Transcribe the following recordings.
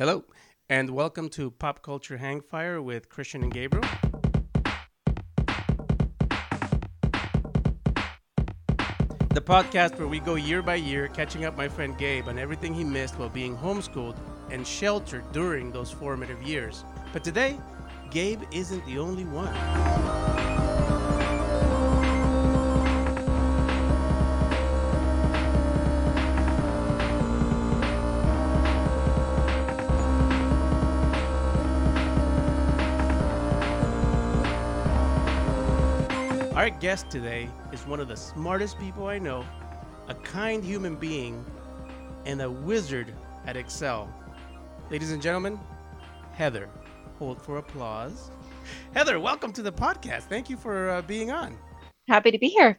Hello, and welcome to Pop Culture Hangfire with Christian and Gabriel. The podcast where we go year by year, catching up my friend Gabe on everything he missed while being homeschooled and sheltered during those formative years. But today, Gabe isn't the only one. Our guest today is one of the smartest people I know, a kind human being, and a wizard at Excel. Ladies and gentlemen, Heather. Hold for applause. Heather, welcome to the podcast. Thank you for uh, being on. Happy to be here.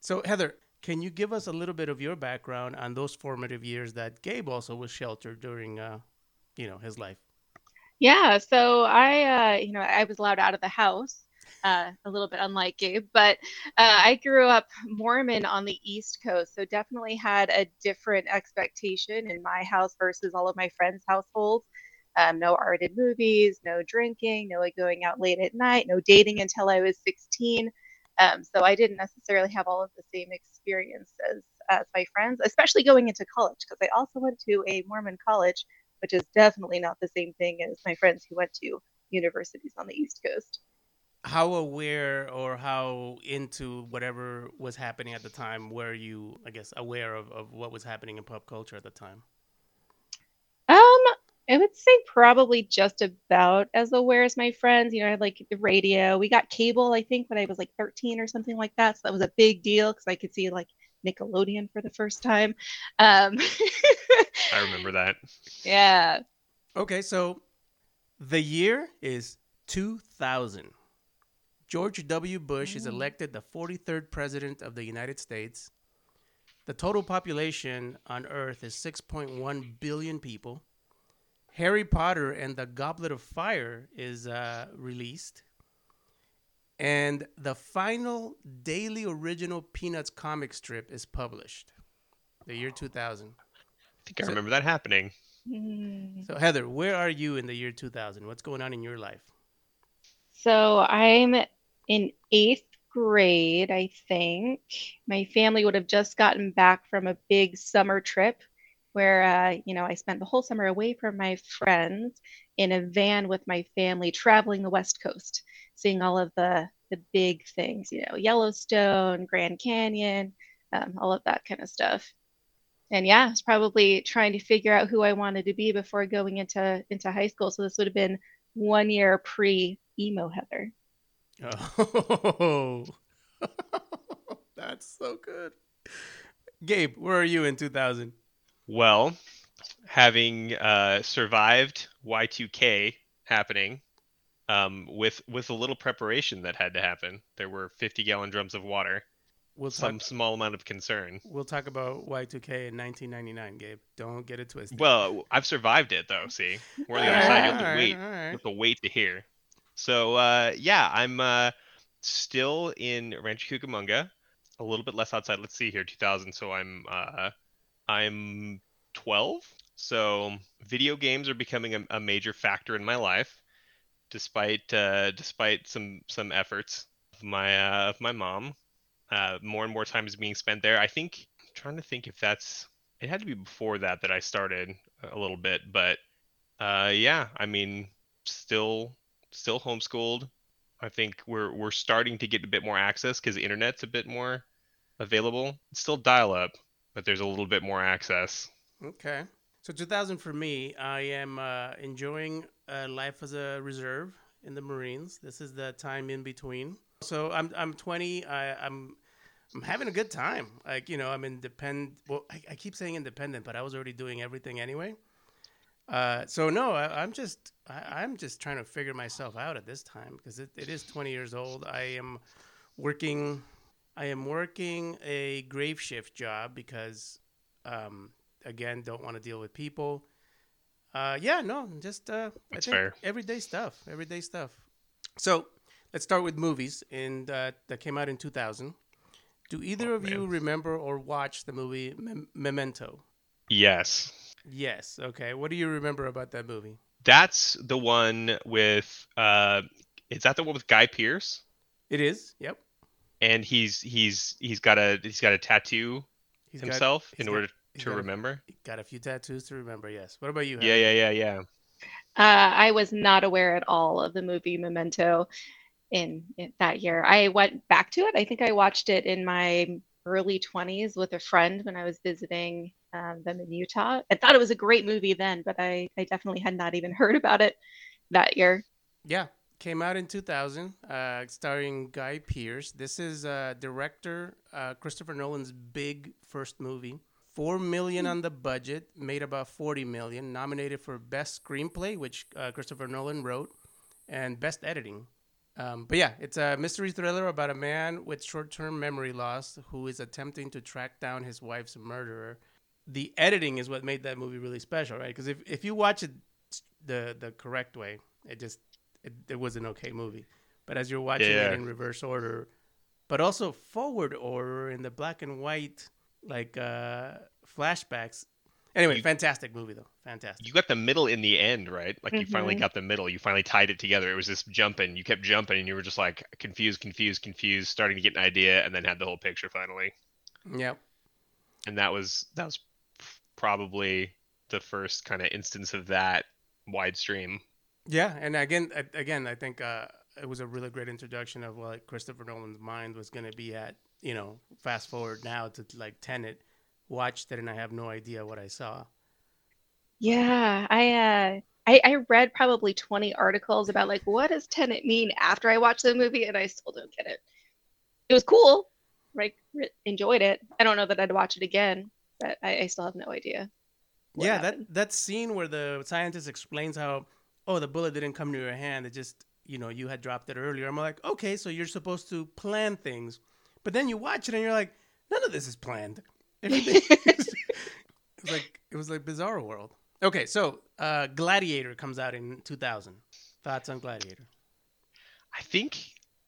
So, Heather, can you give us a little bit of your background on those formative years that Gabe also was sheltered during, uh, you know, his life? Yeah, so I, uh, you know, I was allowed out of the house uh, a little bit unlike Gabe, but uh, I grew up Mormon on the East Coast, so definitely had a different expectation in my house versus all of my friends' households. Um, no R-rated movies, no drinking, no going out late at night, no dating until I was 16. Um, so I didn't necessarily have all of the same experience as, as my friends, especially going into college, because I also went to a Mormon college, which is definitely not the same thing as my friends who went to universities on the East Coast how aware or how into whatever was happening at the time were you i guess aware of, of what was happening in pop culture at the time? Um i would say probably just about as aware as my friends. You know i had like the radio. We got cable i think when i was like 13 or something like that. So that was a big deal because i could see like nickelodeon for the first time. Um i remember that. Yeah. Okay so the year is 2000 George W. Bush is mm. elected the 43rd President of the United States. The total population on Earth is 6.1 billion people. Harry Potter and the Goblet of Fire is uh, released. And the final daily original Peanuts comic strip is published, the year 2000. I think I remember that happening. So, Heather, where are you in the year 2000? What's going on in your life? So, I'm in eighth grade, I think, my family would have just gotten back from a big summer trip where, uh, you know, I spent the whole summer away from my friends in a van with my family traveling the West Coast, seeing all of the, the big things, you know, Yellowstone, Grand Canyon, um, all of that kind of stuff. And yeah, I was probably trying to figure out who I wanted to be before going into into high school. So this would have been one year pre emo Heather. Oh, that's so good. Gabe, where are you in 2000? Well, having uh, survived Y2K happening, um, with with a little preparation that had to happen, there were 50 gallon drums of water. We'll some talk, small amount of concern. We'll talk about Y2K in 1999, Gabe. Don't get it twisted. Well, I've survived it though. See, we're on the other side. You have to right, wait. Right. You have to wait to hear. So uh, yeah, I'm uh, still in Rancho Cucamonga, a little bit less outside. Let's see here, 2000. So I'm uh, I'm 12. So video games are becoming a, a major factor in my life, despite uh, despite some some efforts of my uh, of my mom. Uh, more and more time is being spent there. I think I'm trying to think if that's it had to be before that that I started a little bit, but yeah, I mean, still still homeschooled. I think we're we're starting to get a bit more access because the internet's a bit more available. It's still dial up, but there's a little bit more access. Okay. So 2000 for me, I am uh, enjoying uh, life as a reserve in the Marines. This is the time in between. So I'm I'm 20. I, I'm I'm having a good time. Like you know, I'm independent. Well, I, I keep saying independent, but I was already doing everything anyway. Uh, so no, I, am just I, am just trying to figure myself out at this time because it, it is 20 years old. I am working I am working a grave shift job because um, again don't want to deal with people. Uh, yeah, no, just uh, That's fair. everyday stuff, everyday stuff. So let's start with movies, and uh, that came out in 2000. Do either oh, of man. you remember or watch the movie Memento? Yes. Yes. Okay. What do you remember about that movie? That's the one with. Uh, is that the one with Guy Pearce? It is. Yep. And he's he's he's got a he's got a tattoo He's himself got, in order he's to got a- remember. got a few tattoos to remember. Yes. What about you? Yeah, Heather? yeah, yeah, yeah. Uh, I was not aware at all of the movie Memento in, in that year. I went back to it. I think I watched it in my early 20s with a friend when I was visiting um, them in Utah. I thought it was a great movie then, but I, I definitely had not even heard about it that year. Yeah, came out in 2000, uh, starring Guy Pearce. This is uh, director uh, Christopher Nolan's big first movie. Four million on the budget, made about 40 million. Nominated for best screenplay, which uh, Christopher Nolan wrote, and best editing. Um, but yeah, it's a mystery thriller about a man with short-term memory loss who is attempting to track down his wife's murderer. The editing is what made that movie really special, right? Because if, if you watch it the the correct way, it just it, it was an okay movie. But as you're watching Yeah. it in reverse order, but also forward order in the black and white like uh flashbacks. Anyway, You- fantastic movie though. Fantastic. You got the middle in the end, right? Like you finally Mhm. got the middle. You finally tied it together. It was just jumping. You kept jumping, and you were just like confused, confused, confused, starting to get an idea, and then had the whole picture finally. Yep. And that was that was probably the first kind of instance of that wide stream. Yeah, and again, again, I think uh, it was a really great introduction of what Christopher Nolan's mind was going to be at. You know, fast forward now to like Tenet, watched it, and I have no idea what I saw. Yeah, I uh I, I read probably 20 articles about like what does Tenet mean after I watched the movie and I still don't get it. It was cool, right? Re- Enjoyed it. I don't know that I'd watch it again, but I, I still have no idea. yeah, happened. that that scene where the scientist explains how, oh, the bullet didn't come to your hand; it just, you know, you had dropped it earlier. I'm like, okay, so you're supposed to plan things, but then you watch it and you're like, none of this is planned. Everything. it was like it was like Bizarre World. Okay, so uh, Gladiator comes out in 2000. Thoughts on Gladiator? I think,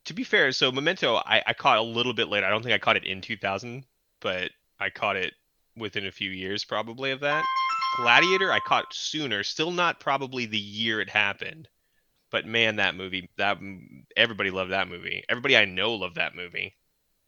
to be fair, so Memento, I, I caught a little bit later. I don't think I caught it in 2000, but I caught it within a few years probably of that. Gladiator, I caught sooner. Still not probably the year it happened, but man, that movie, that everybody loved that movie. Everybody I know loved that movie.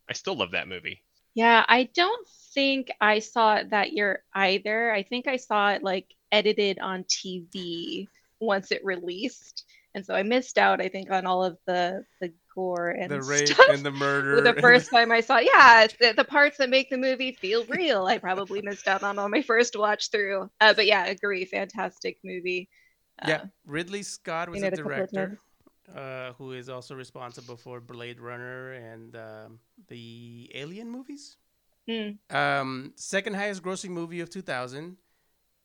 I still love that movie. Yeah, I don't think I saw it that year either. I think I saw it like edited on TV once it released. And so I missed out, I think, on all of the the gore and the rape stuff. and the murder. the first time I saw, yeah, the, the parts that make the movie feel real. I probably missed out on on my first watch through. Uh, but yeah, agree, fantastic movie. Uh, yeah, Ridley Scott was a director, uh, who is also responsible for Blade Runner and um, the Alien movies. mm, Um, second highest grossing movie of 2000.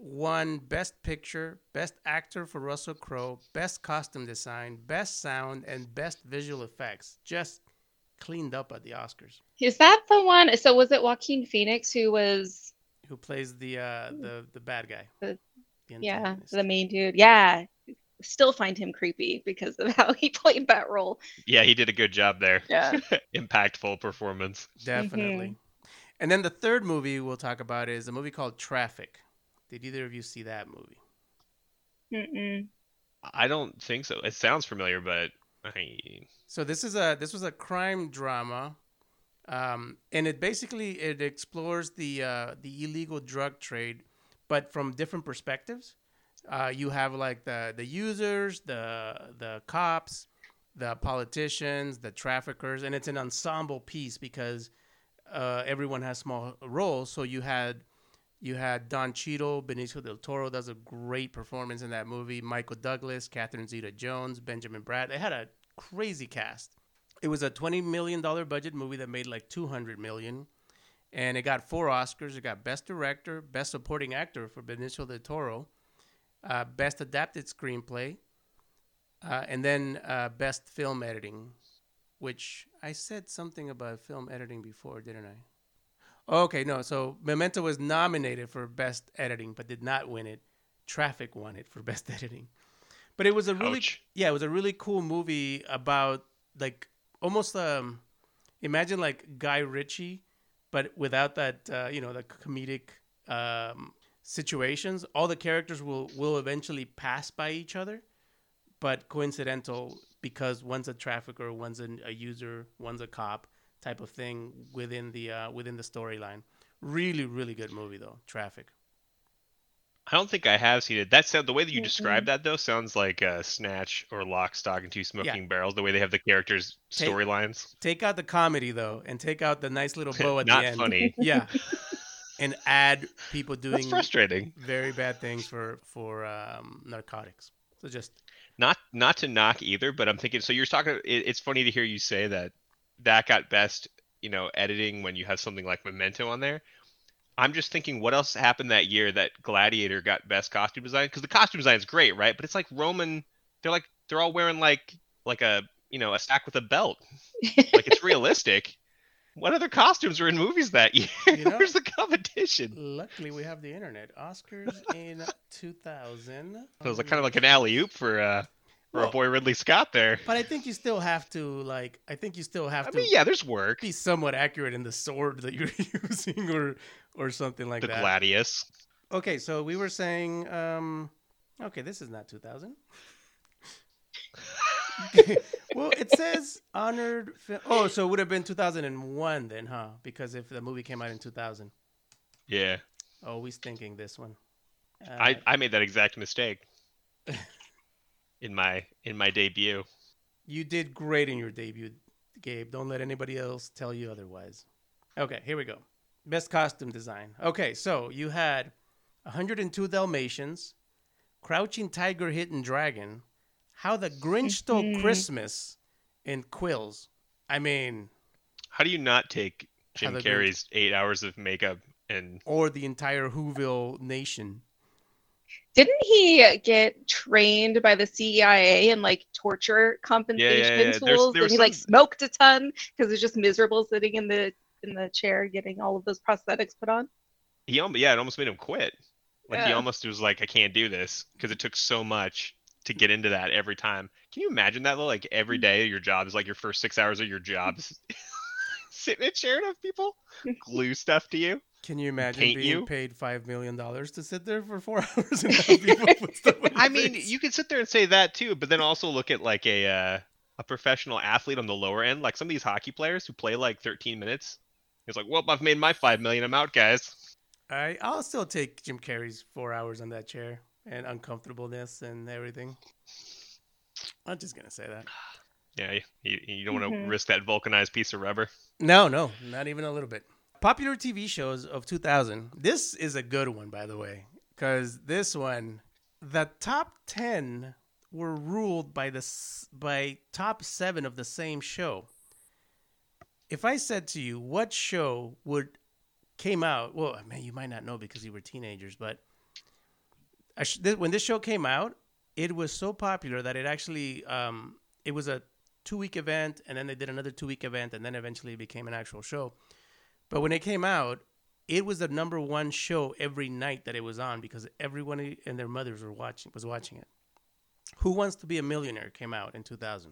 Won Best Picture, Best Actor for Russell Crowe, Best Costume Design, Best Sound, and Best Visual Effects. Just cleaned up at the Oscars. Is that the one? So was it Joaquin Phoenix who was, Who plays the uh, the the bad guy? The- The yeah, the main dude? Yeah, still find him creepy because of how he played that role. Yeah, he did a good job there. Yeah. Impactful performance. Definitely. And then the third movie we'll talk about is a movie called Traffic. Did either of you see that movie? Mm-mm. I don't think so. It sounds familiar, but I So this is a this was a crime drama, um, and it basically it explores the uh, the illegal drug trade, but from different perspectives. Uh, you have like the the users, the the cops, the politicians, the traffickers, and it's an ensemble piece because uh, everyone has small roles. So you had you had Don Cheadle, Benicio del Toro does a great performance in that movie. Michael Douglas, Catherine Zeta-Jones, Benjamin Bratt. They had a crazy cast. It was a twenty million dollar budget movie that made like two hundred million, and it got four Oscars. It got Best Director, Best Supporting Actor for Benicio del Toro, uh, Best Adapted Screenplay, uh, and then uh, Best Film Editing, which I said something about film editing before, didn't I? Okay, no. So Memento was nominated for Best Editing, but did not win it. Traffic won it for Best Editing. But it was a really Ouch. yeah, it was a really cool movie about like almost um imagine like Guy Ritchie, but without that uh, you know the comedic um situations. All the characters will will eventually pass by each other, but coincidental because one's a trafficker, one's a, a user, one's a cop type of thing within the uh, within the storyline. Really, really good movie though. Traffic. I don't think I have seen it. That sound the way that you mm-hmm. describe that though sounds like uh, Snatch or Lock, Stock, and Two Smoking yeah. Barrels. The way they have the characters' storylines. Take out the comedy though, and take out the nice little bow at the end. Not funny. Yeah. and add people doing That's frustrating, very bad things for for um, narcotics. So just not not to knock either, but I'm thinking. So you're talking. It, it's funny to hear you say that that got best, you know, editing when you have something like Memento on there. I'm just thinking, what else happened that year that Gladiator got best costume design? Because the costume design is great, right? But it's like Roman. They're like they're all wearing like like a you know a stack with a belt. like it's realistic. What other costumes were in movies that year? You know, Where's the competition? Luckily, we have the internet. Oscars in 2000. So it was like, kind of like an alley oop for uh, for well, our boy Ridley Scott there. But I think you still have to like. I think you still have I to. Mean, yeah, there's work. Be somewhat accurate in the sword that you're using, or or something like the that. The gladius. Okay, so we were saying. um Okay, this is not 2000. well, it says honored. Oh, so it would have been 2001 then, huh? Because if the movie came out in 2000. Yeah. Always thinking this one. Uh, I I made that exact mistake. in my in my debut. You did great in your debut, Gabe. Don't let anybody else tell you otherwise. Okay, here we go. Best costume design. Okay, so you had 102 Dalmatians, Crouching Tiger, Hidden Dragon, How the Grinch Stole mm-hmm. Christmas, and Quills. I mean, how do you not take Jim Carrey's Grinch... eight hours of makeup and or the entire Whoville nation? Didn't he get trained by the CIA in like torture compensation yeah, yeah, yeah. tools? There's, and he some... like smoked a ton because it's just miserable sitting in the in the chair getting all of those prosthetics put on. He almost yeah, it almost made him quit. Like he almost was like, I can't do this because it took so much to get into that every time. Can you imagine that? Though? Like every mm-hmm. day, your job is like your first six hours of your job sitting in a chair and have people glue stuff to you. Can you imagine being you? paid five million dollars to sit there for four hours and have people put stuff I mean, you could sit there and say that too, but then also look at like a uh, a professional athlete on the lower end, like some of these hockey players who play like 13 minutes. He's like, "Well, I've made my five million. I'm out, guys." I I'll still take Jim Carrey's four hours on that chair and uncomfortableness and everything. I'm just gonna say that. Yeah, you, you don't want to mm-hmm. risk that vulcanized piece of rubber. No, no, not even a little bit popular TV shows of 2000. This is a good one, by the way, because this one, the top 10 were ruled by the by top seven of the same show. If I said to you, what show would came out? Well, man, you might not know because you were teenagers, but when this show came out, it was so popular that it actually um, it was a two week event, and then they did another two week event, and then eventually it became an actual show. But when it came out, it was the number one show every night that it was on because everyone and their mothers were watching was watching it. Who Wants to Be a Millionaire came out in 2000.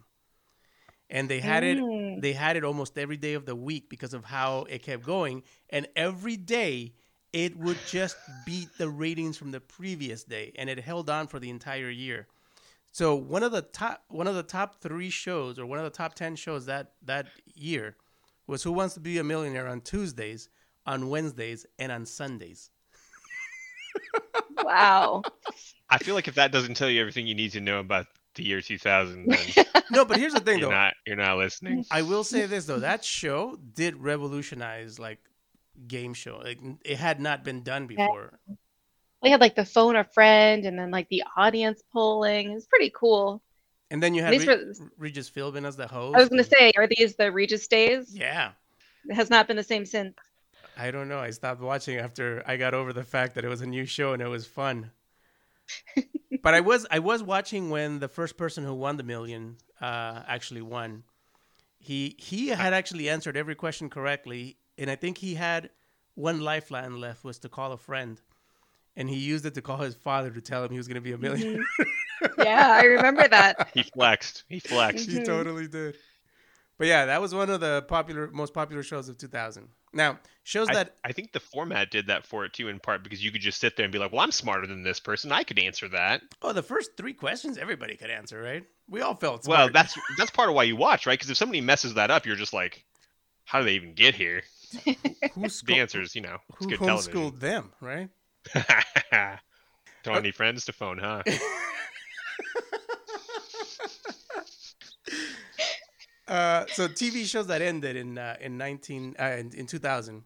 And they had mm. it they had it almost every day of the week because of how it kept going and every day it would just beat the ratings from the previous day and it held on for the entire year. So one of the top one of the top 3 shows or one of the top 10 shows that that year was Who Wants to Be a Millionaire on Tuesdays, on Wednesdays, and on Sundays. wow. I feel like if that doesn't tell you everything you need to know about the year 2000, then no. But here's the thing, you're though. Not, you're not listening. I will say this though: that show did revolutionize like game show. Like, it had not been done before. We had like the phone a friend, and then like the audience polling. It's pretty cool. And then you had Re- were, Regis Philbin as the host. I was going to say, are these the Regis days? Yeah. It has not been the same since. I don't know. I stopped watching after I got over the fact that it was a new show and it was fun. but I was I was watching when the first person who won the million uh, actually won. He he had actually answered every question correctly, and I think he had one lifeline left was to call a friend, and he used it to call his father to tell him he was going to be a millionaire. Mm-hmm yeah, I remember that. He flexed. He flexed. He mm-hmm. totally did. But yeah, that was one of the popular, most popular shows of 2000. Now, shows I, that I think the format did that for it too, in part because you could just sit there and be like, "Well, I'm smarter than this person. I could answer that." oh, the first three questions everybody could answer, right? We all felt Well, that's that's part of why you watch, right? Because if somebody messes that up, you're just like, "How do they even get here?" who The school- answer is, you know, it's who good homeschooled them, right? Don't uh, have any friends to phone, huh? Uh, so TV shows that ended in uh, in 19 uh, in, in 2000.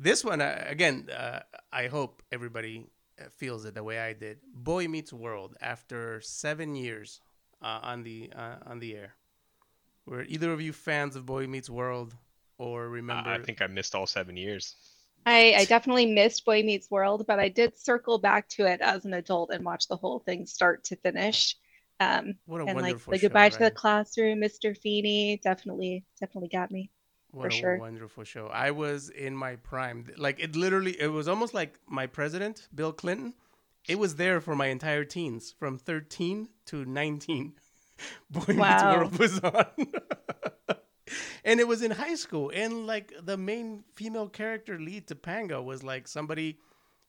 This one uh, again, uh, I hope everybody feels it the way I did. Boy Meets World after seven years uh, on the uh, on the air. Were either of you fans of Boy Meets World or remember? I think I missed all seven years. I, I definitely missed Boy Meets World, but I did circle back to it as an adult and watch the whole thing start to finish. Um, what a and like wonderful the show, goodbye to the classroom, Mr. Feeney, definitely, definitely got me. What a sure. wonderful show. I was in my prime. Like it literally it was almost like my president, Bill Clinton. It was there for my entire teens from 13 to 19. Boy Meets Wow. World was on. and it was in high school and like the main female character lead Topanga was like somebody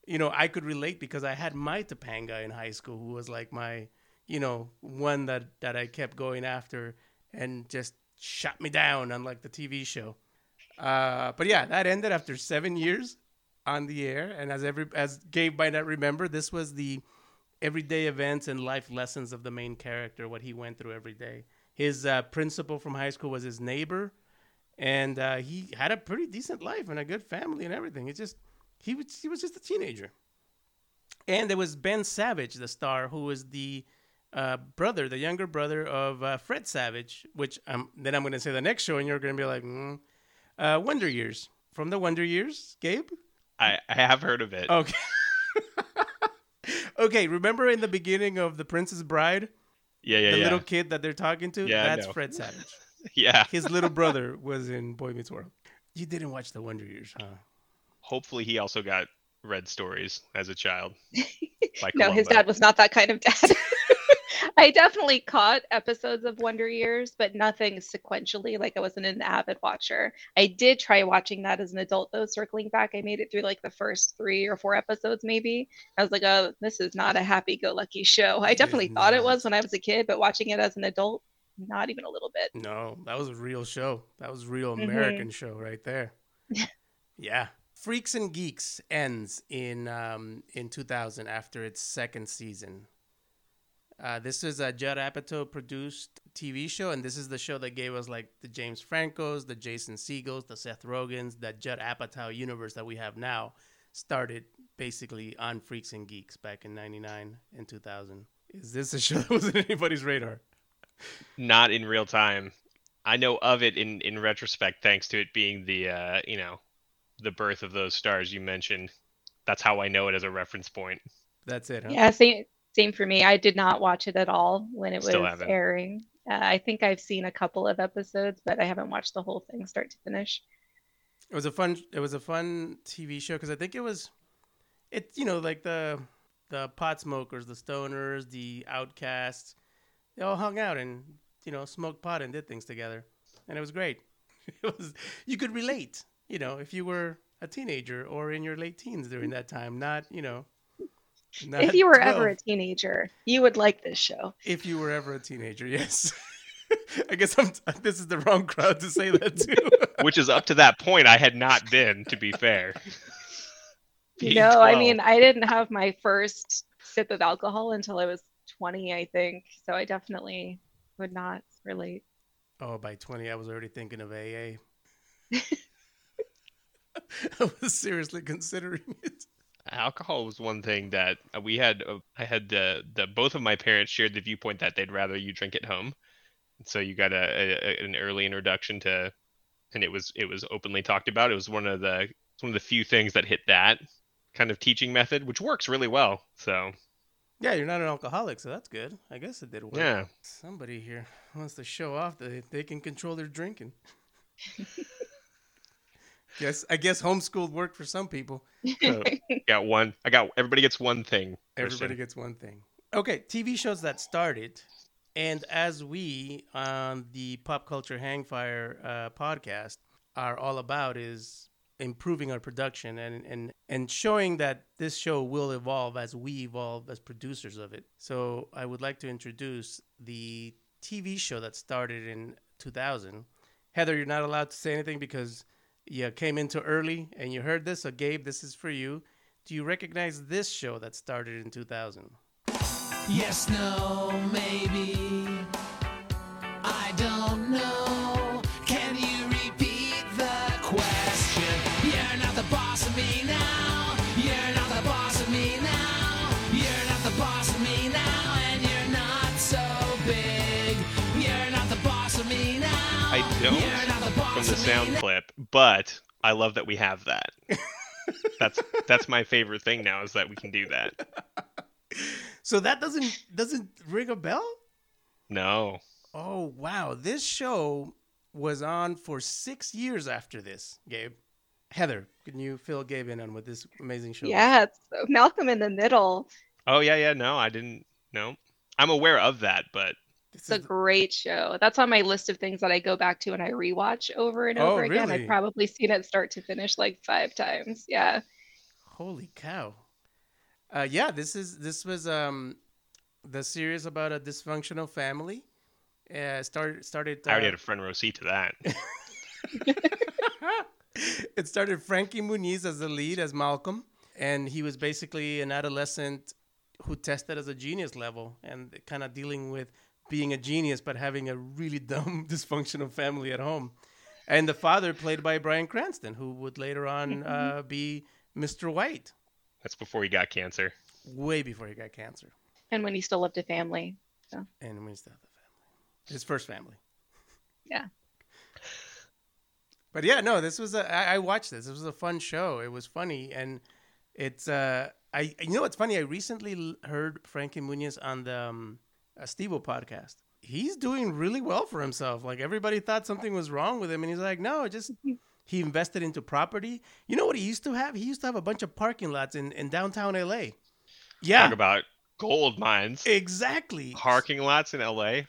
you know, I could relate because I had my Topanga in high school who was like my, you know, one that that I kept going after and just shot me down on like the TV show. Uh, but yeah, that ended after seven years on the air, and as every as Gabe might not remember, this was the everyday events and life lessons of the main character, what he went through every day. His uh, principal from high school was his neighbor, and uh, he had a pretty decent life and a good family and everything. It's just he was he was just a teenager. And there was Ben Savage, the star, who was the uh, brother, the younger brother of uh, Fred Savage, which um, then I'm going to say the next show, and you're going to be like, mm. uh, Wonder Years. From the Wonder Years, Gabe? I, I have heard of it. Okay. okay, remember in the beginning of The Princess Bride, yeah, yeah, the yeah. little kid that they're talking to, yeah, that's know. Fred Savage. Yeah. His little brother was in Boy Meets World. You didn't watch The Wonder Years, huh? Hopefully, he also got read stories as a child. By No, his dad was not that kind of dad. I definitely caught episodes of Wonder Years, but nothing sequentially. Like I wasn't an avid watcher. I did try watching that as an adult, though. Circling back, I made it through like the first three or four episodes, maybe. I was like, oh, this is not a happy-go-lucky show. I definitely thought it was when I was a kid, but watching it as an adult, not even a little bit. No, that was a real show. That was a real Mhm. American show right there. yeah. Freaks and Geeks ends in um, in 2000 after its second season. Uh, this is a Judd Apatow produced TV show, and this is the show that gave us like the James Francos, the Jason Segels, the Seth Rogens, that Judd Apatow universe that we have now started basically on Freaks and Geeks back in '99 and 2000. Is this a show that was on anybody's radar? Not in real time. I know of it in in retrospect, thanks to it being the uh, you know, the birth of those stars you mentioned. That's how I know it as a reference point. That's it, huh? Yeah, same same for me. I did not watch it at all when it Still was haven't. airing. Uh, I think I've seen a couple of episodes, but I haven't watched the whole thing start to finish. It was a fun. It was a fun TV show because I think it was, it you know like the the pot smokers, the stoners, the outcasts, they all hung out and you know smoked pot and did things together, and it was great. It was you could relate, you know, if you were a teenager or in your late teens during that time, not you know. Not if you were ever 12. a teenager, you would like this show. if you were ever a teenager, yes. I guess I'm. This is the wrong crowd to say that to. Which is up to that point I had not been, to be fair. Being no, I mean, I didn't have my first sip of alcohol until I was 20, I think. So I definitely would not relate. Oh, by 20, I was already thinking of AA. I was seriously considering it. Alcohol was one thing that uh, we had uh, i had the the both of my parents shared the viewpoint that they'd rather you drink at home so you got a, a an early introduction to and it was it was openly talked about it was one of the it's one of the few things that hit that kind of teaching method which works really well so Yeah, you're not an alcoholic, so that's good. I guess it did work. yeah Somebody here wants to show off that they can control their drinking. Guess I guess homeschooled worked for some people. so, got one i got everybody gets one thing Everybody Christian. gets one thing. Okay, TV shows that started And as we on the Pop Culture Hangfire uh, podcast are all about is improving our production and, and and showing that this show will evolve as we evolve as producers of it. So I would like to introduce the TV show that started in 2000. Heather, you're not allowed to say anything because you came in too early and you heard this. So Gabe, this is for you. Do you recognize this show that started in 2000? Yes, no, maybe. From the sound clip, but I love that we have that. that's that's my favorite thing now is that we can do that. So that doesn't doesn't ring a bell? No. Oh wow, this show was on for six years after this, Gabe. Heather, can you fill Gabe in on what this amazing show? Yeah, it's Malcolm in the Middle. Oh yeah, yeah. No, I didn't. No, I'm aware of that, but it's a great show. That's on my list of things that I go back to and I rewatch over and over oh, again. Really? I've probably seen it start to finish like five times. Yeah. Holy cow. Uh, yeah, this is this was um the series about a dysfunctional family. Uh, started started. Uh, I already had a front row seat to that. it started Frankie Muniz as the lead as Malcolm, and he was basically an adolescent who tested as a genius level and kind of dealing with being a genius but having a really dumb dysfunctional family at home. And the father played by Bryan Cranston, who would later on mm-hmm. uh, be Mr. White. That's before he got cancer. Way before he got cancer. And when he still lived a family. So. And when he still had a family. His first family. Yeah. But yeah, no, this was a. I, I watched this. This was a fun show. It was funny, and it's. uh I you know what's funny? I recently heard Frankie Muniz on the um, Steve-O podcast. He's doing really well for himself. Like everybody thought something was wrong with him, and he's like, no, just he invested into property. You know what he used to have? He used to have a bunch of parking lots in, in downtown LA. Yeah. Talk about gold mines. Exactly. Parking lots in LA.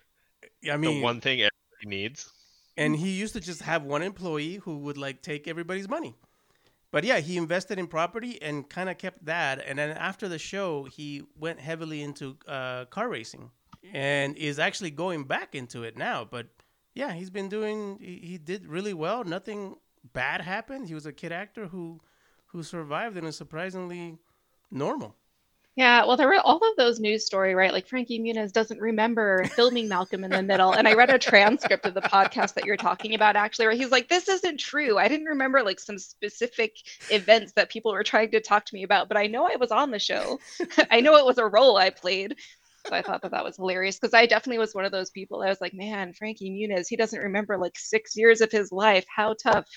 I mean, the one thing everybody needs. And he used to just have one employee who would like take everybody's money. But yeah, he invested in property and kind of kept that. And then after the show, he went heavily into uh, car racing and is actually going back into it now. But yeah, he's been doing. He, he did really well. Nothing bad happened. He was a kid actor who who survived and is surprisingly normal. Yeah, well, there were all of those news story, right? Like Frankie Muniz doesn't remember filming Malcolm in the Middle, and I read a transcript of the podcast that you're talking about. Actually, where he's like, "This isn't true. I didn't remember like some specific events that people were trying to talk to me about, but I know I was on the show. I know it was a role I played." So I thought that that was hilarious because I definitely was one of those people. I was like, "Man, Frankie Muniz, he doesn't remember like six years of his life. How tough."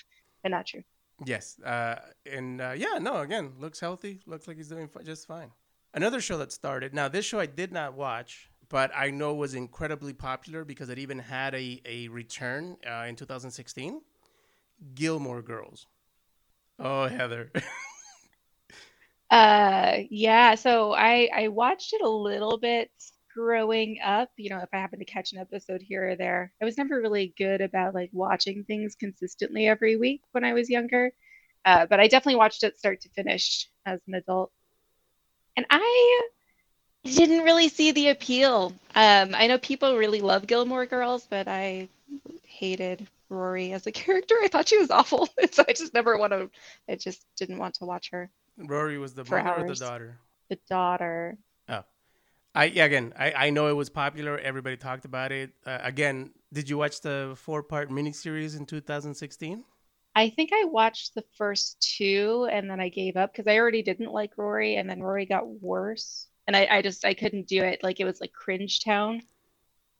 And not true. Yes, uh, and uh, yeah, no. Again, looks healthy. Looks like he's doing just fine. Another show that started. Now, this show I did not watch, but I know was incredibly popular because it even had a, a return uh, in 2016. Gilmore Girls. Oh, Heather. uh, yeah. So I I watched it a little bit growing up. You know, if I happen to catch an episode here or there, I was never really good about like watching things consistently every week when I was younger. Uh, but I definitely watched it start to finish as an adult and I didn't really see the appeal. Um, I know people really love Gilmore Girls, but I hated Rory as a character. I thought she was awful, so I just never want to. I just didn't want to watch her. Rory was the mother hours. or the daughter? The daughter. Oh, I yeah, again, I I know it was popular. Everybody talked about it. Uh, again, did you watch the four part miniseries in 2016? I think I watched the first two and then I gave up because I already didn't like Rory and then Rory got worse. And I, I just I couldn't do it. Like it was like cringe town.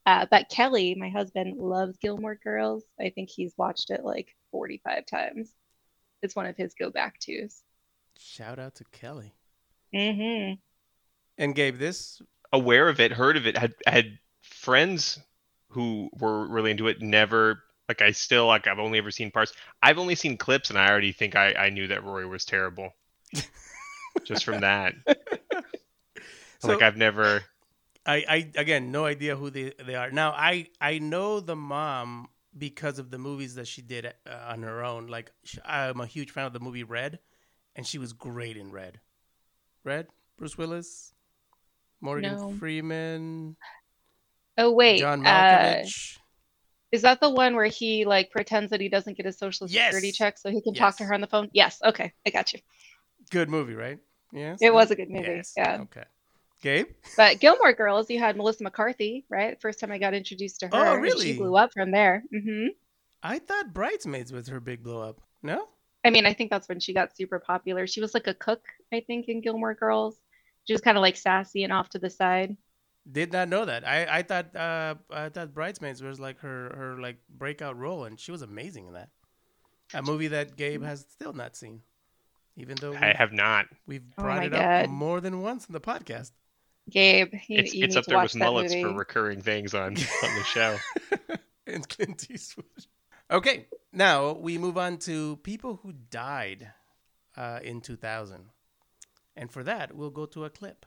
Uh, but Kelly, my husband, loves Gilmore Girls. I think he's watched it like 45 times. It's one of his go back tos. Shout out to Kelly. Mm-hmm. And Gabe, this aware of it, heard of it, had had friends who were really into it, never like I still like I've only ever seen parts. I've only seen clips, and I already think I I knew that Rory was terrible, just from that. so, like I've never. I, I again no idea who they, they are. Now I I know the mom because of the movies that she did uh, on her own. Like sh- I'm a huge fan of the movie Red, and she was great in Red. Red, Bruce Willis, Morgan No. Freeman, Oh wait, John uh, Malkovich. is that the one where he like pretends that he doesn't get his social security Yes. check so he can talk to her on the phone? Yes. Okay, I got you. Good movie, right? Yes. It was a good movie. Yes. Yeah. Okay. Gabe. But Gilmore Girls, you had Melissa McCarthy, right? First time I got introduced to her. Oh, really? She blew up from there. hmm I thought Bridesmaids was her big blow up. No. I mean, I think that's when she got super popular. She was like a cook, I think, in Gilmore Girls. She was kind of like sassy and off to the side. Did not know that. I, I thought uh, I thought Bridesmaids was like her her like breakout role, and she was amazing in that. A movie that Gabe has still not seen, even though I we've, not. we've Oh brought my it up more than once in the podcast. Gabe, you, It's, you it's need up to there watch with mullets movie. for recurring things on, on the show. and Clint Eastwood. Okay, now we move on to people who died uh, in 2000, and for that we'll go to a clip.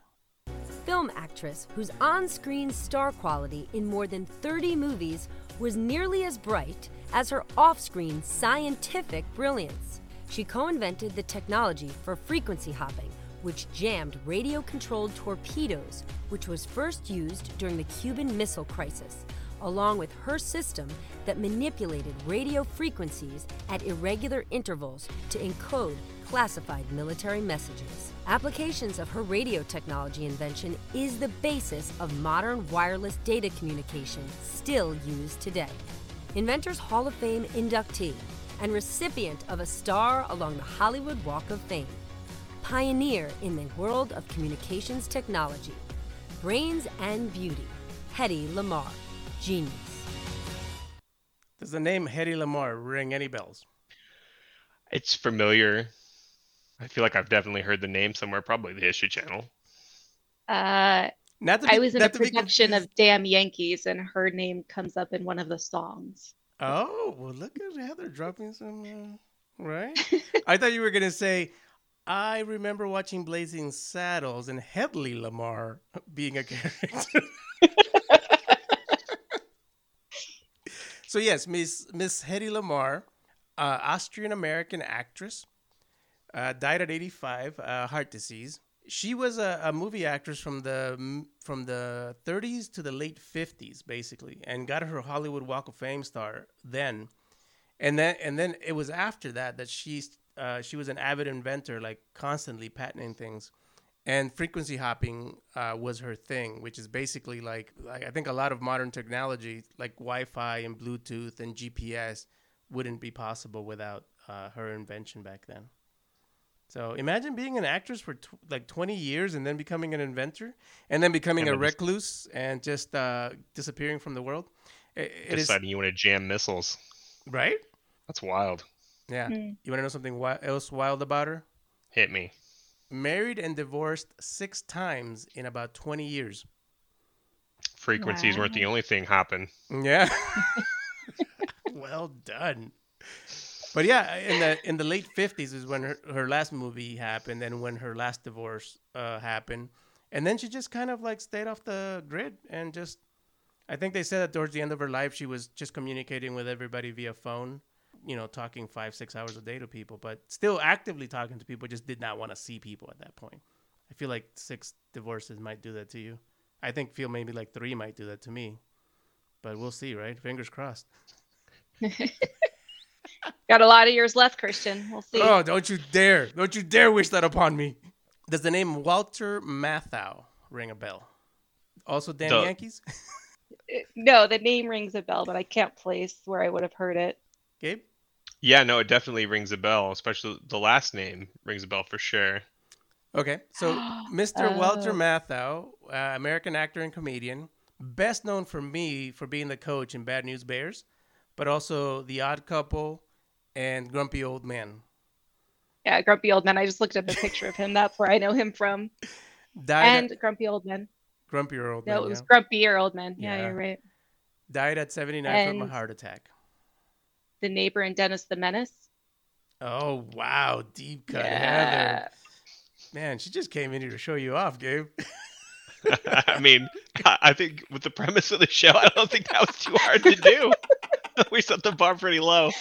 film actress whose on screen star quality in more than 30 movies was nearly as bright as her off screen scientific brilliance. She co invented the technology for frequency hopping, which jammed radio controlled torpedoes, which was first used during the Cuban Missile Crisis, along with her system that manipulated radio frequencies at irregular intervals to encode classified military messages. Applications of her radio technology invention is the basis of modern wireless data communication still used today. Inventors Hall of Fame inductee and recipient of a star along the Hollywood Walk of Fame. Pioneer in the world of communications technology. Brains and beauty. Hedy Lamarr. Genius. Does the name Hedy Lamarr ring any bells? It's familiar. I feel like I've definitely heard the name somewhere, probably the History Channel. Uh, Not to be, I was in a not to production confused- of Damn Yankees, and her name comes up in one of the songs. Oh well, look at Heather dropping some. Uh, right? I thought you were gonna say. I remember watching Blazing Saddles and Hedley Lamarr being a character. so yes, Miss Miss Hedy Lamarr, uh, Austrian American actress, uh, died at 85, uh, heart disease. She was a, a movie actress from the from the 30s to the late 50s, basically, and got her Hollywood Walk of Fame star then. And then and then it was after that that she uh, she was an avid inventor, like constantly patenting things. And frequency hopping uh, was her thing, which is basically like, like I think a lot of modern technology, like Wi-Fi and Bluetooth and GPS, wouldn't be possible without uh, her invention back then. So imagine being an actress for tw- like 20 years and then becoming an inventor and then becoming And a then just- recluse and just uh, disappearing from the world. It, it is Deciding you want to jam missiles. right. That's wild. Yeah. Hmm. You want to know something wi- else wild about her? Hit me. Married and divorced six times in about 20 years. Frequencies weren't the only thing hopping. Yeah. well done. But yeah, in the in the late 50s is when her, her last movie happened and when her last divorce uh, happened. And then she just kind of like stayed off the grid and just I think they said that towards the end of her life she was just communicating with everybody via phone, you know, talking 5 6 hours a day to people, but still actively talking to people just did not want to see people at that point. I feel like 6 divorces might do that to you. I think feel maybe like 3 might do that to me. But we'll see, right? Fingers crossed. Got a lot of years left, Christian. We'll see. Oh, don't you dare. Don't you dare wish that upon me. Does the name Walter Matthau ring a bell? Also damn The- Yankees? Uh, no, the name rings a bell, but I can't place where I would have heard it. Gabe? Yeah, no, it definitely rings a bell, especially the last name rings a bell for sure. Okay, so Mr. Walter Oh. Matthau, uh, American actor and comedian, best known for me for being the coach in Bad News Bears, but also The Odd Couple and Grumpy Old Man. Yeah, Grumpy Old Man. I just looked up a picture of him. That's where I know him from. Died And at, Grumpy Old Man. Grumpy Old Man. No, it was yeah. Grumpier Old Man. Yeah, Yeah. you're right. Died at 79 from a heart attack. The neighbor and Dennis the Menace. Oh, wow. Deep cut, Heather. Yeah. Man, she just came in here to show you off, Gabe. I mean, I I think with the premise of the show, I don't think that was too hard to do. we set the bar pretty low.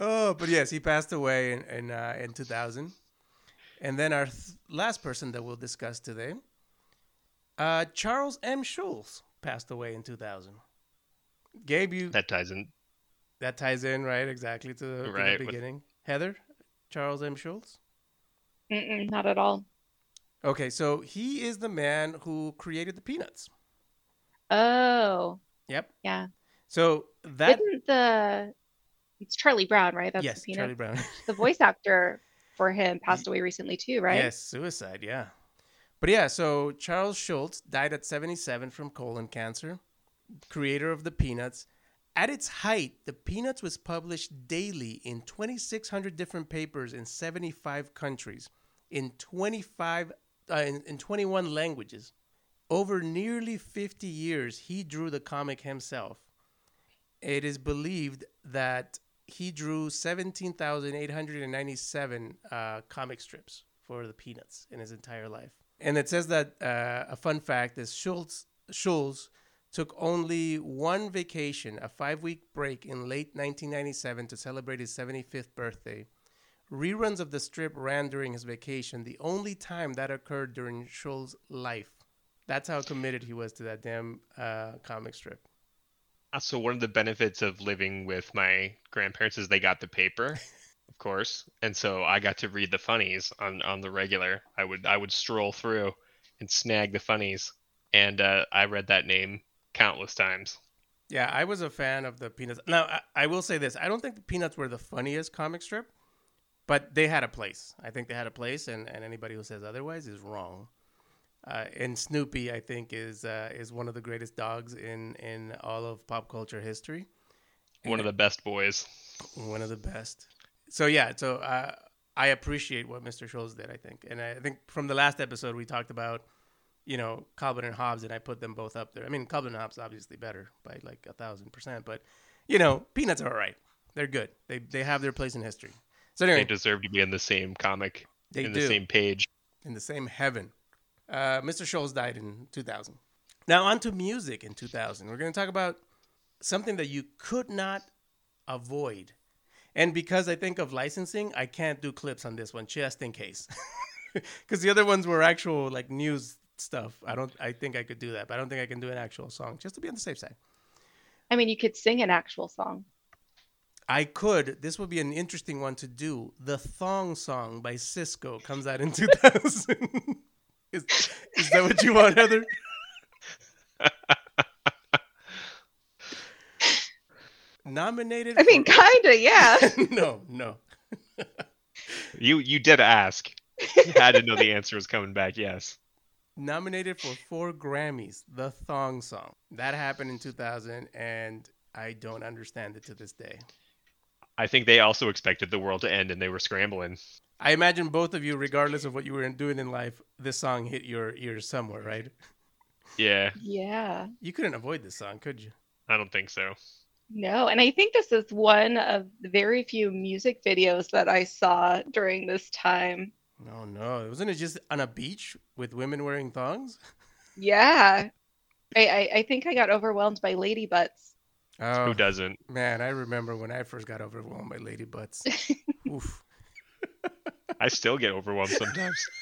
Oh, but yes, he passed away in in, uh, in 2000. And then our th- last person that we'll discuss today, uh, Charles M. Schulz, passed away in 2000. Gabe, you That ties in. that ties in right exactly to the, to the Right, with- beginning. Heather, Charles M. Schulz. Mm-mm, not at all. Okay, so he is the man who created the Peanuts. Oh, Yep. yeah. So that Didn't the it's Charlie Brown, right? That's yes, the Charlie. Brown. The voice actor for him passed away recently too, right? Yes, suicide, yeah. But yeah, so Charles Schulz died at 77 from colon cancer, creator of the Peanuts. At its height, the Peanuts was published daily in 2,600 different papers in 75 countries, in 25, uh, in, in 21 languages. Over nearly 50 years, he drew the comic himself. It is believed that he drew 17,897 uh, comic strips for the Peanuts in his entire life. And it says that uh, a fun fact is Schultz, Schulz took only one vacation, a five week break in late 1997 to celebrate his 75th birthday. Reruns of the strip ran during his vacation, the only time that occurred during Schulz's life. That's how committed he was to that damn uh, comic strip. Uh, So one of the benefits of living with my grandparents is they got the paper, of course, and so I got to read the funnies on on the regular. I would I would stroll through and snag the funnies, and uh, I read that name countless times. Yeah, I was a fan of the Peanuts. Now, I, I will say this: I don't think the Peanuts were the funniest comic strip, but they had a place. I think they had a place, and, and anybody who says otherwise is wrong. Uh, and Snoopy, I think, is uh, is one of the greatest dogs in in all of pop culture history. One of the best boys. One of the best. So yeah, so uh, I appreciate what Mr. Schulz did. I think, and I think from the last episode we talked about, you know, Calvin and Hobbes, and I put them both up there. I mean, Calvin and Hobbes obviously better by like a thousand percent, but you know, Peanuts are all right. They're good. They they have their place in history. So anyway, They deserve to be in the same comic, they in do the same page. in the same heaven. Uh, Mr. Schulz died in 2000. Now on to music in 2000. We're going to talk about something that you could not avoid. And because I think of licensing, I can't do clips on this one just in case. Because the other ones were actual like news stuff. I don't. I think I could do that, but I don't think I can do an actual song just to be on the safe side. I mean, you could sing an actual song. I could. This would be an interesting one to do. The Thong Song by Sisqó comes out in 2000. is, is that what you want, Heather? Nominated. I mean, for- kinda, yeah. no, no. You you did ask. You had to know the answer was coming back. Yes. Nominated for four Grammys. The Thong Song. That happened in 2000, and I don't understand it to this day. I think they also expected the world to end and they were scrambling. I imagine both of you, regardless of what you were doing in life, this song hit your ears somewhere, right? Yeah, Yeah. You couldn't avoid this song, could you? I don't think so. No, and I think this is one of the very few music videos that I saw during this time. No, no. Wasn't it just on a beach with women wearing thongs? Yeah. I, I, I think I got overwhelmed by lady butts. Oh, Who doesn't? man, I remember when I first got overwhelmed by lady butts. Oof. I still get overwhelmed sometimes.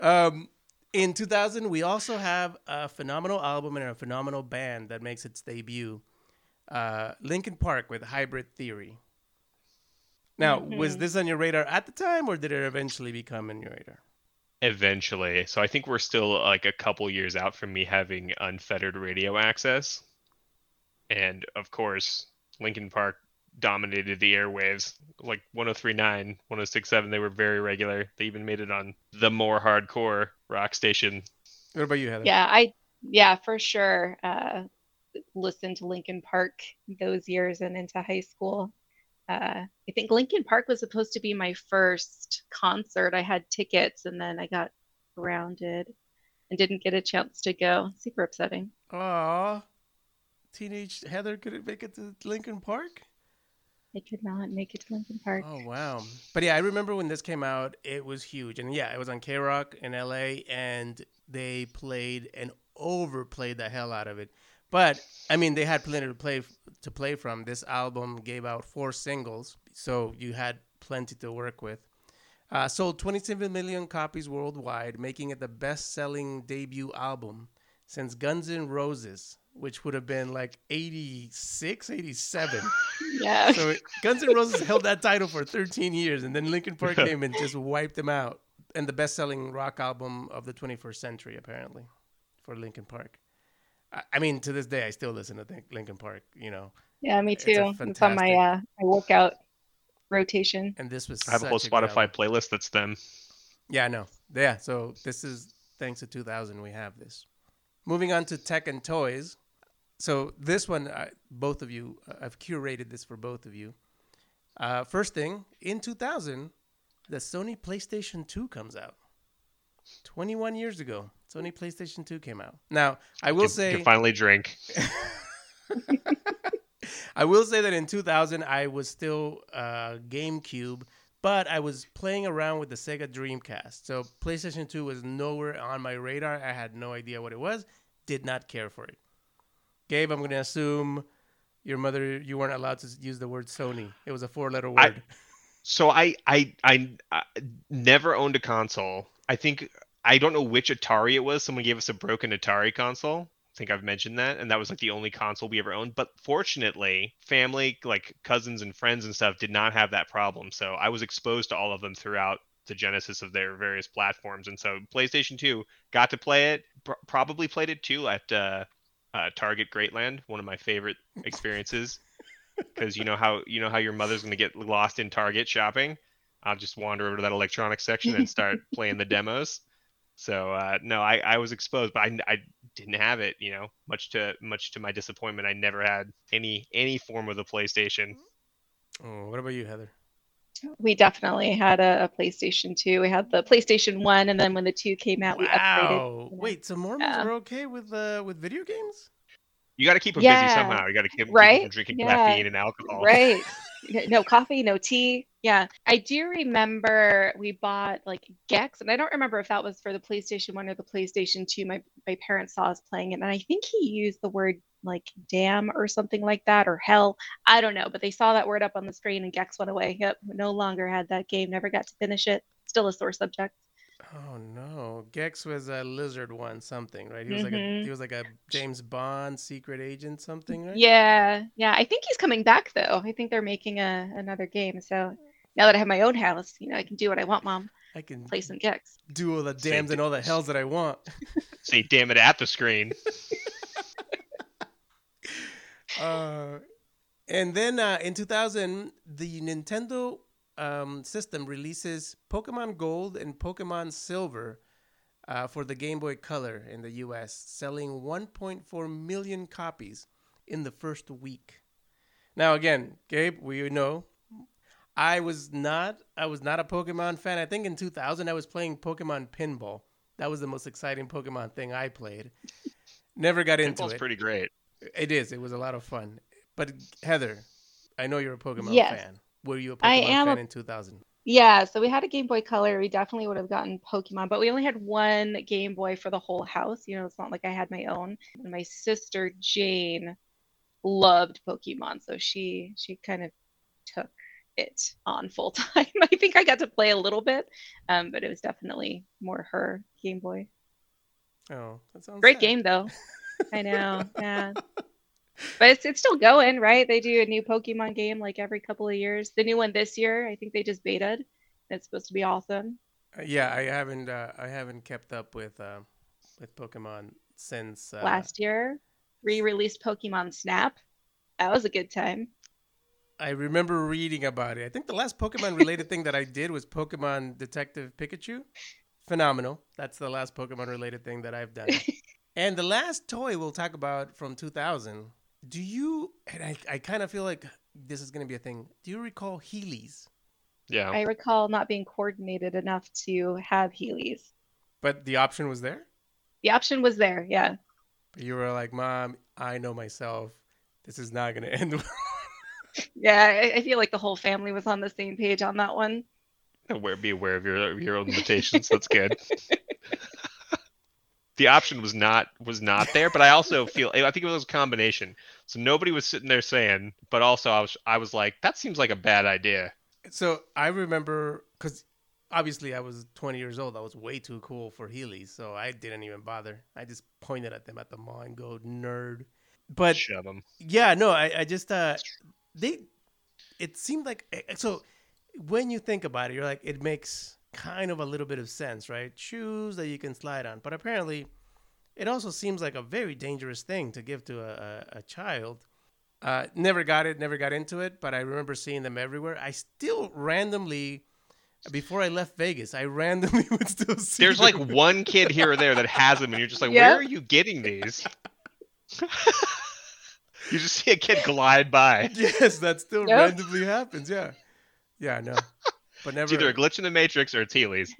Um, in 2000, we also have a phenomenal album and a phenomenal band that makes its debut. Uh, Linkin Park with Hybrid Theory. Now, was Mhm. this on your radar at the time, or did it eventually become on your radar? Eventually. So I think we're still like a couple years out from me having unfettered radio access. And of course, Linkin Park dominated the airwaves. Like 1039, 1067, they were very regular. They even made it on the more hardcore rock station. What about you, Heather? Yeah, I yeah, for sure. Uh listened to Linkin Park those years and into high school. Uh I think Linkin Park was supposed to be my first concert. I had tickets and then I got grounded and didn't get a chance to go. Super upsetting. Aw, teenage Heather couldn't make it to Linkin Park. I could not make it to Linkin Park. Oh wow! But yeah, I remember when this came out, it was huge, and yeah, it was on K Rock in L.A. and they played and overplayed the hell out of it. But I mean, they had plenty to play to play from. This album gave out four singles, so you had plenty to work with. Uh, sold 27 million copies worldwide, making it the best-selling debut album since Guns N' Roses, which would have been like 86, 87. Yeah. So it- Guns N' Roses held that title for 13 years, and then Linkin Park came and just wiped them out. And the best-selling rock album of the 21st century, apparently, for Linkin Park. I, I mean, to this day, I still listen to Think- Linkin Park. You know, Yeah, me It's a too. It's on my uh my workout rotation. and this was. I have a whole Spotify album. playlist that's them. Yeah, no. Yeah, so this is thanks to 2000 we have this. Moving on to tech and toys. So this one, I, both of you, uh, I've curated this for both of you. Uh, first thing, in 2000, the Sony PlayStation 2 comes out. 21 years ago, Sony PlayStation 2 came out. Now, I will Can, say, can finally drink. I will say that in 2000, I was still uh, GameCube, but I was playing around with the Sega Dreamcast. So PlayStation 2 was nowhere on my radar. I had no idea what it was. Did not care for it. Gabe, I'm going to assume your mother, you weren't allowed to use the word Sony. It was a four-letter I- word. So I, I I I never owned a console. I think I don't know which Atari it was. Someone gave us a broken Atari console. I think I've mentioned that, and that was like the only console we ever owned. But fortunately, family, like cousins and friends and stuff, did not have that problem. So I was exposed to all of them throughout the genesis of their various platforms. And so PlayStation 2 got to play it. Pr- probably played it too at uh, uh, Target Greatland, one of my favorite experiences. Because you know how you know how your mother's gonna get lost in Target shopping. I'll just wander over to that electronics section and start playing the demos. So uh, no, I, I was exposed, but I, I didn't have it. You know, much to much to my disappointment, I never had any any form of the PlayStation. Oh, what about you, Heather? We definitely had a, a PlayStation 2. We had the PlayStation 1 and then when the 2 came out we upgraded. Wow. you know. Wait, so Mormons Yeah. were okay with uh, with video games? You got to keep them Yeah, busy somehow. You got to keep, keep them right? from drinking Yeah. caffeine and alcohol. Right. No coffee, no tea. Yeah. I do remember we bought like Gex, and I don't remember if that was for the PlayStation 1 or the PlayStation 2. My my parents saw us playing it, and I think he used the word like damn or something like that, or hell. I don't know, but they saw that word up on the screen and Gex went away. Yep. No longer had that game, never got to finish it. Still a sore subject. Oh no, Gex was a lizard one something, right? He was like a Mhm. he was like a James Bond secret agent something, right? Yeah, yeah. I think he's coming back though. I think they're making a another game. So now that I have my own house, you know, I can do what I want, Mom. I can Play some Gex. do all the Same dams and all the hells that I want. Say damn it at the screen. Uh, and then uh, in 2000, the Nintendo um, system releases Pokemon Gold and Pokemon Silver uh, for the Game Boy Color in the U.S., selling 1.4 million copies in the first week. Now, again, Gabe, we know I was not I was not a Pokemon fan. I think in 2000 I was playing Pokemon Pinball. That was the most exciting Pokemon thing I played. Never got into Pinball's it. Was pretty great. It is. It was a lot of fun. But Heather, I know you're a Pokemon Yes. fan. Were you a Pokemon I am fan a- in 2000? Yeah, so we had a Game Boy Color. We definitely would have gotten Pokemon, but we only had one Game Boy for the whole house. You know, it's not like I had my own. And my sister Jane loved Pokemon, so she she kind of took it on full time. I think I got to play a little bit, um, but it was definitely more her Game Boy. Oh, that sounds Great sad. game though. I know, yeah. But it's it's still going, right? They do a new Pokemon game like every couple of years. The new one this year, I think they just betaed. It's supposed to be awesome. Uh, yeah, I haven't. Uh, I haven't kept up with uh, with Pokemon since uh, Last year, re-released Pokemon Snap. That was a good time. I remember reading about it. I think the last Pokemon related thing that I did was Pokemon Detective Pikachu. Phenomenal. That's the last Pokemon related thing that I've done. and the last toy we'll talk about from 2000. Do you? And I, I kind of feel like this is going to be a thing. Do you recall Heelys? Yeah. I recall not being coordinated enough to have Heelys. But the option was there. The option was there, yeah. But you were like, "Mom, I know myself. This is not going to end well." Yeah, I, I feel like the whole family was on the same page on that one. Aware, be aware of your your own limitations. That's good. the option was not was not there, but I also feel I think it was a combination. So nobody was sitting there saying, but also I was I was like, that seems like a bad idea. So I remember because obviously I was 20 years old. I was way too cool for Heelys, so I didn't even bother. I just pointed at them at the mall and go nerd. But Shove 'em. yeah, no, I, I just uh, they. It seemed like eh, so when you think about it, you're like it makes kind of a little bit of sense, right? Shoes that you can slide on, but apparently, it also seems like a very dangerous thing to give to a, a, a child. Uh, never got it, never got into it, but I remember seeing them everywhere. I still randomly, before I left Vegas, I randomly would still see. There's like one kid here or there that has them, and you're just like, Yeah. where are you getting these? you just see a kid glide by. yes, that still Yep. randomly happens. Yeah, yeah, no, but never. It's either a glitch in the matrix or it's Heelys.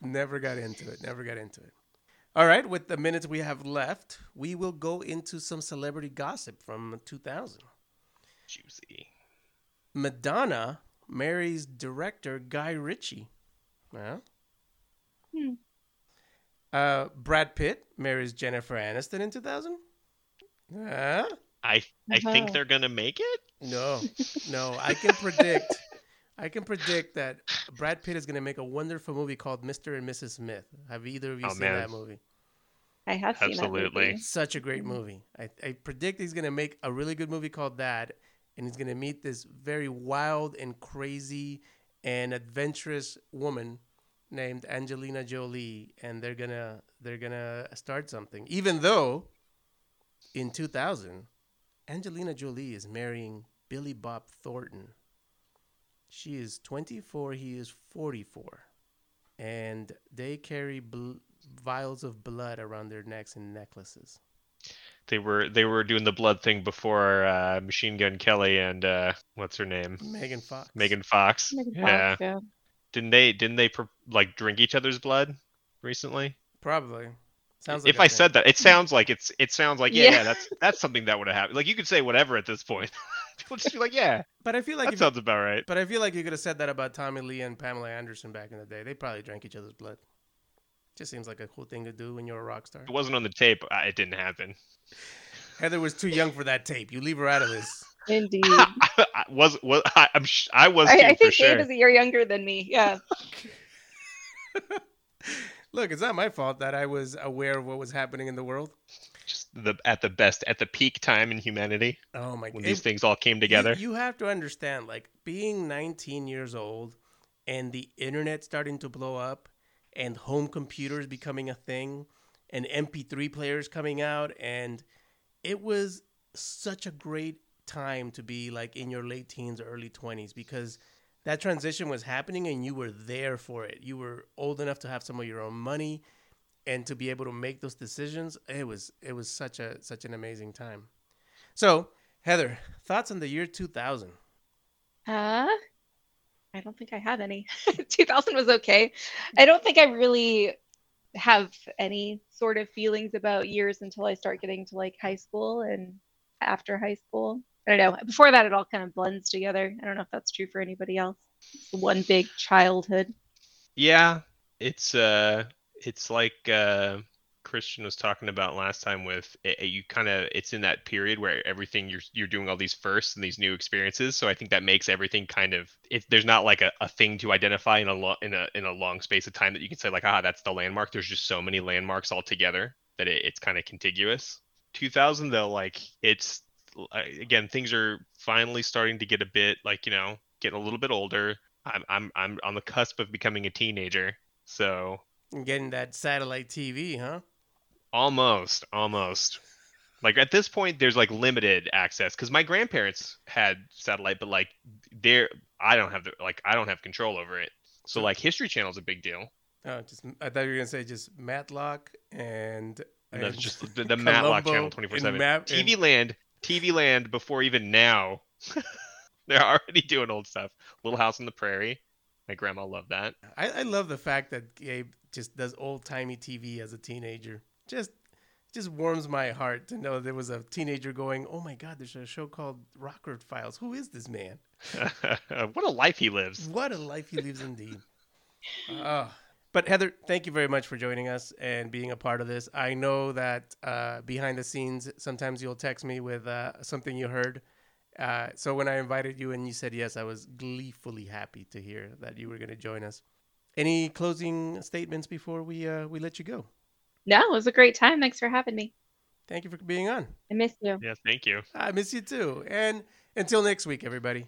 Never got into it. Never got into it. All right, with the minutes we have left, we will go into some celebrity gossip from 2000. Juicy. Madonna marries director Guy Ritchie. Well, Hmm. uh, Brad Pitt marries Jennifer Aniston in 2000. Uh, I I think they're gonna make it. no, no. I can predict. I can predict that Brad Pitt is going to make a wonderful movie called Mr. and Mrs. Smith. Have either of you Oh, seen man. that movie? I have seen that Absolutely. Such a great movie. I, I predict he's going to make a really good movie called that, and he's going to meet this very wild and crazy and adventurous woman named Angelina Jolie, and they're gonna they're gonna start something. Even though in 2000, Angelina Jolie is marrying Billy Bob Thornton. She is 24, he is 44, and they carry bl- vials of blood around their necks and necklaces. They were they were doing the blood thing before uh, Machine Gun Kelly and uh, what's her name, Megan Fox. Megan Fox. Megan yeah. Fox, yeah. Didn't they didn't they pro- like drink each other's blood recently? Probably. Sounds like if I thing. said that, it sounds like it's it sounds like yeah, Yeah. yeah that's that's something that would have happened. Like you could say whatever at this point. People just be like, yeah, But I feel like that if, sounds about right. but I feel like you could have said that about Tommy Lee and Pamela Anderson back in the day. They probably drank each other's blood. Just seems like a cool thing to do when you're a rock star. It wasn't on the tape. uh, It didn't happen. Heather was too young for that tape. You leave her out of this. Indeed. I was was I, I'm sh- I was too I, I for think sure. Dave is a year younger than me. Yeah. Look, it's not my fault that I was aware of what was happening in the world. Just the at the best at the peak time in humanity Oh my when god. these things all came You- together. You, have to understand, like being 19 years old and the internet starting to blow up and home computers becoming a thing and MP3 players coming out and it was such a great time to be like in your late teens or early 20s because that transition was happening and you were there for it. You were old enough to have some of your own money and to be able to make those decisions. It was it was such a such an amazing time. So, Heather, thoughts on the year 2000? Uh, I don't think I have any. 2000 was okay. I don't think I really have any sort of feelings about years until I start getting to like high school and after high school. I don't know. Before that, it all kind of blends together. I don't know if that's true for anybody else. One big childhood. Yeah, it's uh, it's like uh, Christian was talking about last time. With it, you kind of, it's in that period where everything you're you're doing all these firsts and these new experiences. So I think that makes everything kind of. It, there's not like a, a thing to identify in a lo- in a in a long space of time that you can say like, ah, that's the landmark. There's just so many landmarks all together that it, it's kind of contiguous. 2000 though, like it's again things are finally starting to get a bit like you know getting a little bit older. I'm I'm I'm on the cusp of becoming a teenager. So Getting that satellite TV, huh? almost, almost. Like at this point, there's like limited access because my grandparents had satellite, but like they're I don't have the like I don't have control over it. So like History Channel's a big deal. Oh, just I thought you were gonna say just Matlock and, And that's and just the, the Matlock channel 24 7. Map- TV and- Land, TV Land before even now. they're already doing old stuff. Little House on the Prairie. My grandma loved that. I, I love the fact that Gabe just does old timey TV as a teenager. Just just warms my heart to know there was a teenager going, "Oh my God, there's a show called Rockford Files. Who is this man? what a life he lives. What a life he lives indeed." Oh. But Heather, thank you very much for joining us and being a part of this. I know that uh, behind the scenes, sometimes you'll text me with uh, something you heard. Uh, so when I invited you and you said yes, I was gleefully happy to hear that you were going to join us. Any closing statements before we uh, we let you go? No, it was a great time. Thanks for having me. Thank you for being on. I miss you. Yeah, thank you. I miss you too. And until next week, everybody.